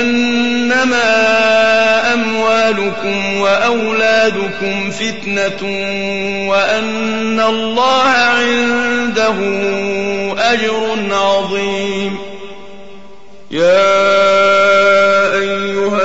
أنما أموالكم وأولادكم فتنة وأن الله عنده أجر عظيم. يا أيها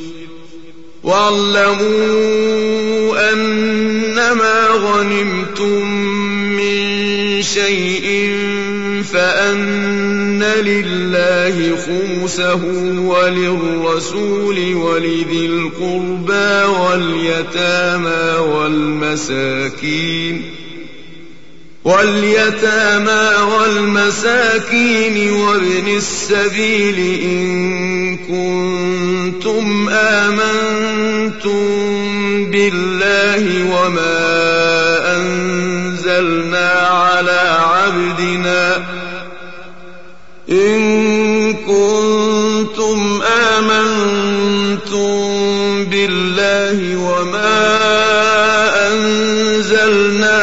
واعلموا أنما غنمتم من شيء فأن لله خمسه وللرسول ولذي القربى واليتامى والمساكين واليتامى والمساكين وابن السبيل إن كنتم آمنتم بالله وما أنزلنا على عبدنا إن كنتم آمنتم بالله وما أنزلنا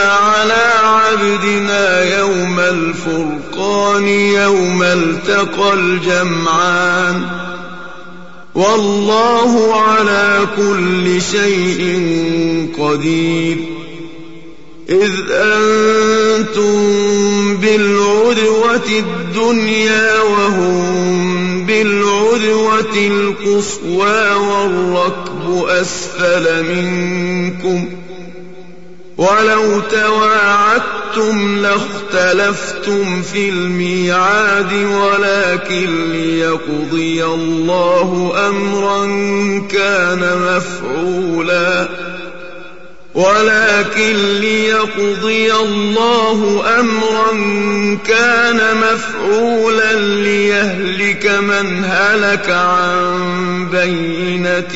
الفرقان يوم التقى الجمعان. والله على كل شيء قدير. إذ أنتم بالعدوة الدنيا وهم بالعدوة القصوى والركب أسفل منكم. ولو تواعدتم لاختلفتم في الميعاد ولكن ليقضي الله أمرا كان مفعولا. ولكن ليقضي الله أمرا كان مفعولا ليهلك من هلك عن بينة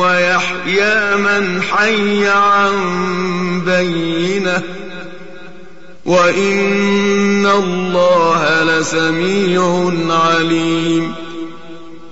ويحيى من حي عن بينة. وإن الله لسميع عليم.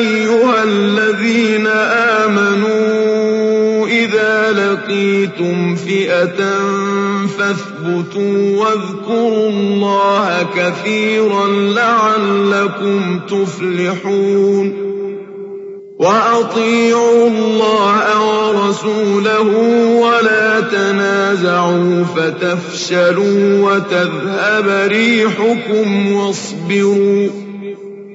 أيها الذين آمنوا إذا لقيتم فئة فاثبتوا واذكروا الله كثيرا لعلكم تفلحون وأطيعوا الله ورسوله ولا تنازعوا فتفشلوا وتذهب ريحكم واصبروا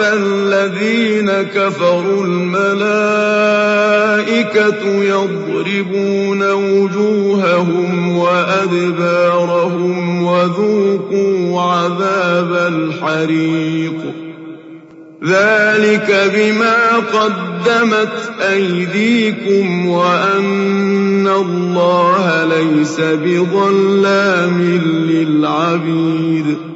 الذين كفروا الملائكة يضربون وجوههم وأدبارهم وذوقوا عذاب الحريق ذلك بما قدمت أيديكم وأن الله ليس بظلام للعبيد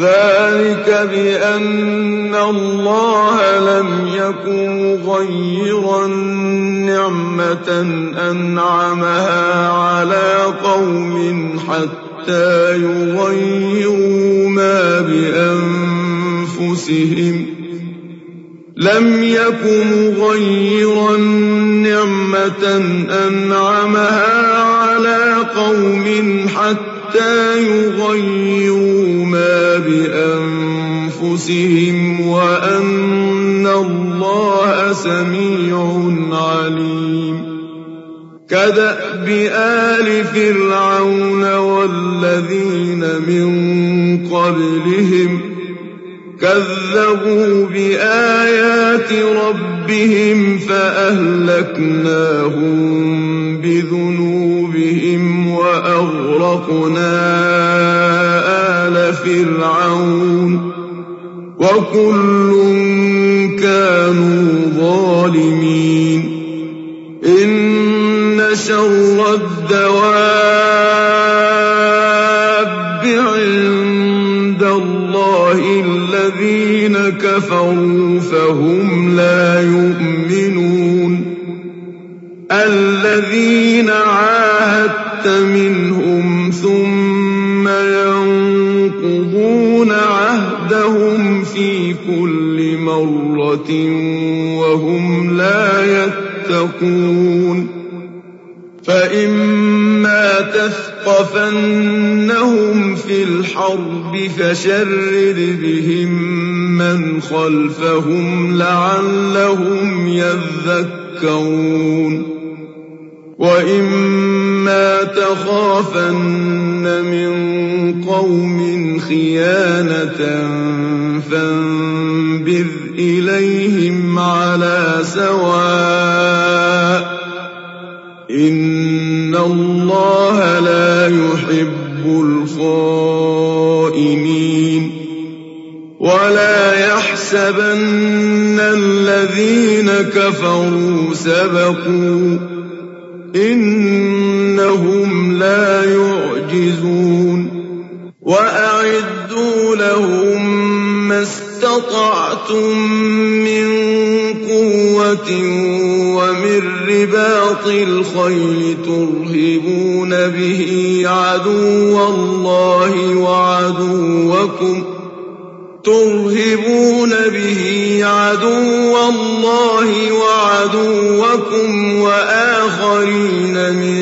ذلك بأن الله لم يكن غيرا نعمة أنعمها على قوم حتى يغيروا ما بأنفسهم. لم يكن غيرا نعمة أنعمها على قوم حتى يغيروا ما بأنفسهم وأن الله سميع عليم كدأب آل فرعون والذين من قبلهم كذبوا بآيات ربهم فأهلكناهم بذنوبهم وأغرقنا فِرْعَوْنَ وَكُلٌّ كَانُوا ظَالِمِينَ. إِنَّ شَرَّ الدَّوَابِّ عِندَ اللَّهِ الَّذِينَ كَفَرُوا فَهُمْ لَا يُؤْمِنُونَ. الَّذِينَ عَاهَدتَّ مِنْهُمْ وَهُمْ لَا يَتَّقُونَ فَإِمَّا تَثْقَفَنَّهُمْ فِي الْحَرْبِ فَشَرِّدْ بِهِم مَّنْ خَلْفَهُمْ لَعَلَّهُمْ يَذَّكَّرُونَ وَإِمَّا تَخَافَنَّ مِن قَوْمٍ خِيَانَةً فَانبِذْ إِلَيْهِمْ عَلَىٰ سَوَاءٍ ۚ إِنَّ اللَّهَ لَا يُحِبُّ الْخَائِنِينَ وَلَا يَحْسَبَنَّ الَّذِينَ كَفَرُوا سَبَقُوا ۚ إِنَّهُمْ اسْتَطَعْتُم مِّن قُوَّةٍ وَمِن رِّبَاطِ الْخَيْلِ تُرْهِبُونَ بِهِ عَدُوَّ اللَّهِ وَعَدُوَّكُمْ تُرْهِبُونَ بِهِ عَدُوَّ اللَّهِ وَعَدُوَّكُمْ وَآخَرِينَ مِن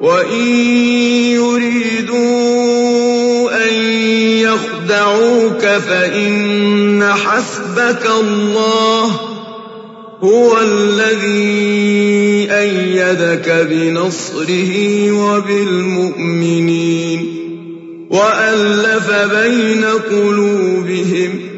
وَإِن يُرِيدُوا أَن يَخْدَعُوكَ فَإِنَّ حَسْبَكَ اللَّهُ ۚ هُوَ الَّذِي أَيَّدَكَ بِنَصْرِهِ وَبِالْمُؤْمِنِينَ وَأَلَّفَ بَيْنَ قُلُوبِهِمْ ۚ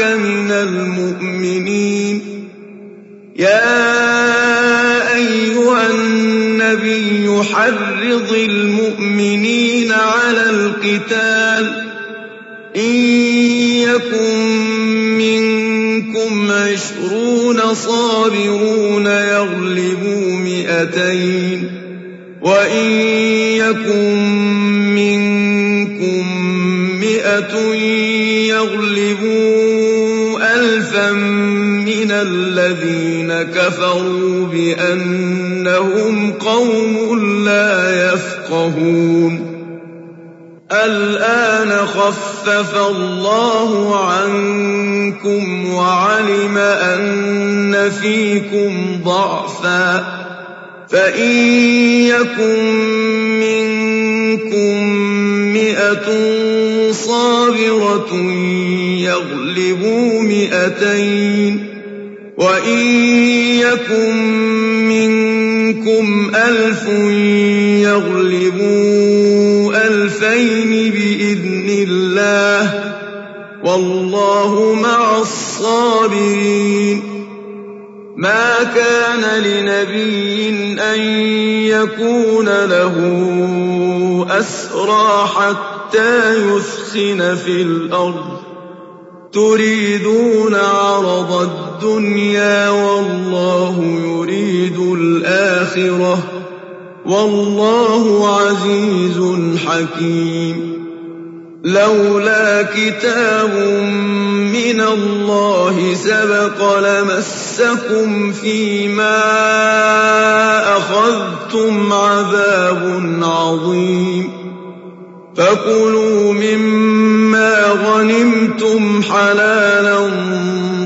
مِنَ الْمُؤْمِنِينَ. يَا أَيُّهَا النَّبِيُّ حَرِّضِ الْمُؤْمِنِينَ عَلَى الْقِتَالِ ۚ. إِن يَكُن مِّنكُمْ عِشْرُونَ صَابِرُونَ يَغْلِبُوا مِائَتَيْنِ ۚ وَإِن يَكُن مِّنكُم مِّائَةٌ الَّذِينَ كَفَرُوا بِأَنَّهُمْ قَوْمٌ لَّا يَفْقَهُونَ. الْآنَ خَفَّفَ اللَّهُ عَنكُمْ وَعَلِمَ أَنَّ فِيكُمْ ضَعْفًا ۚ. فَإِن يَكُن مِّنكُم مِّائَةٌ صَابِرَةٌ يَغْلِبُوا مِائَتَيْنِ ۚ وَإِن يَكُن مِّنكُمْ أَلْفٌ يَغْلِبُوا أَلْفَيْنِ بِإِذْنِ اللَّهِ ۗ وَاللَّهُ مَعَ الصَّابِرِينَ مَا كَانَ لِنَبِيٍّ أَن يَكُونَ لَهُ أَسْرَىٰ حَتَّىٰ يُثْخِنَ فِي الْأَرْضِ ۚ تُرِيدُونَ عَرَضَ الدُّنْيَا وَاللَّهُ يُرِيدُ الْآخِرَةِ ۗ. وَاللَّهُ عَزِيزٌ حَكِيمٌ. لولا كتاب من الله سبق لمسكم فيما أخذتم عذاب عظيم. فكلوا مما غنمتم حلالا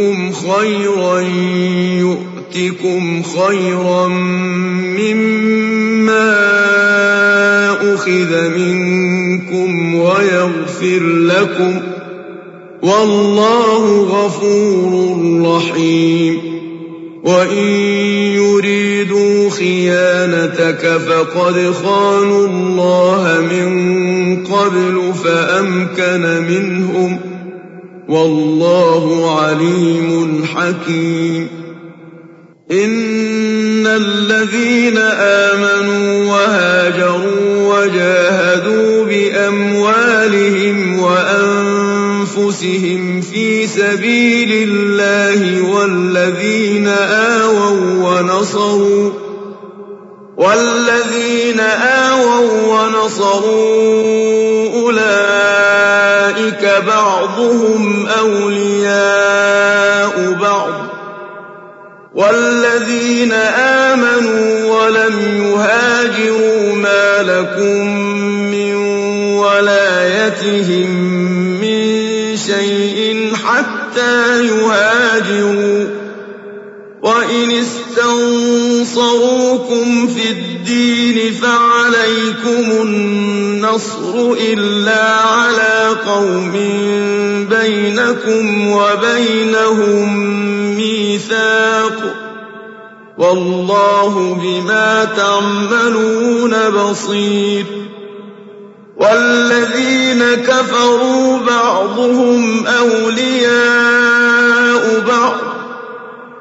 قلوبكم خيرا يؤتكم خيرا مما أخذ منكم ويغفر لكم والله غفور رحيم. وإن يريدوا خيانتك فقد خانوا الله من قبل فأمكن منهم والله عليم حكيم. إن الذين آمنوا وهاجروا وجاهدوا بأموالهم وأنفسهم في سبيل الله والذين آووا ونصروا والذين آووا ونصروا أولئك بعضهم أولياء بعض والذين آمنوا ولم يهاجروا ما لكم من ولايتهم من شيء حتى يهاجروا وإن استنصروكم في الدين فعليكم النصر إلا على قوم بينكم وبينهم ميثاق والله بما تعملون بصير والذين كفروا بعضهم أولياء بعض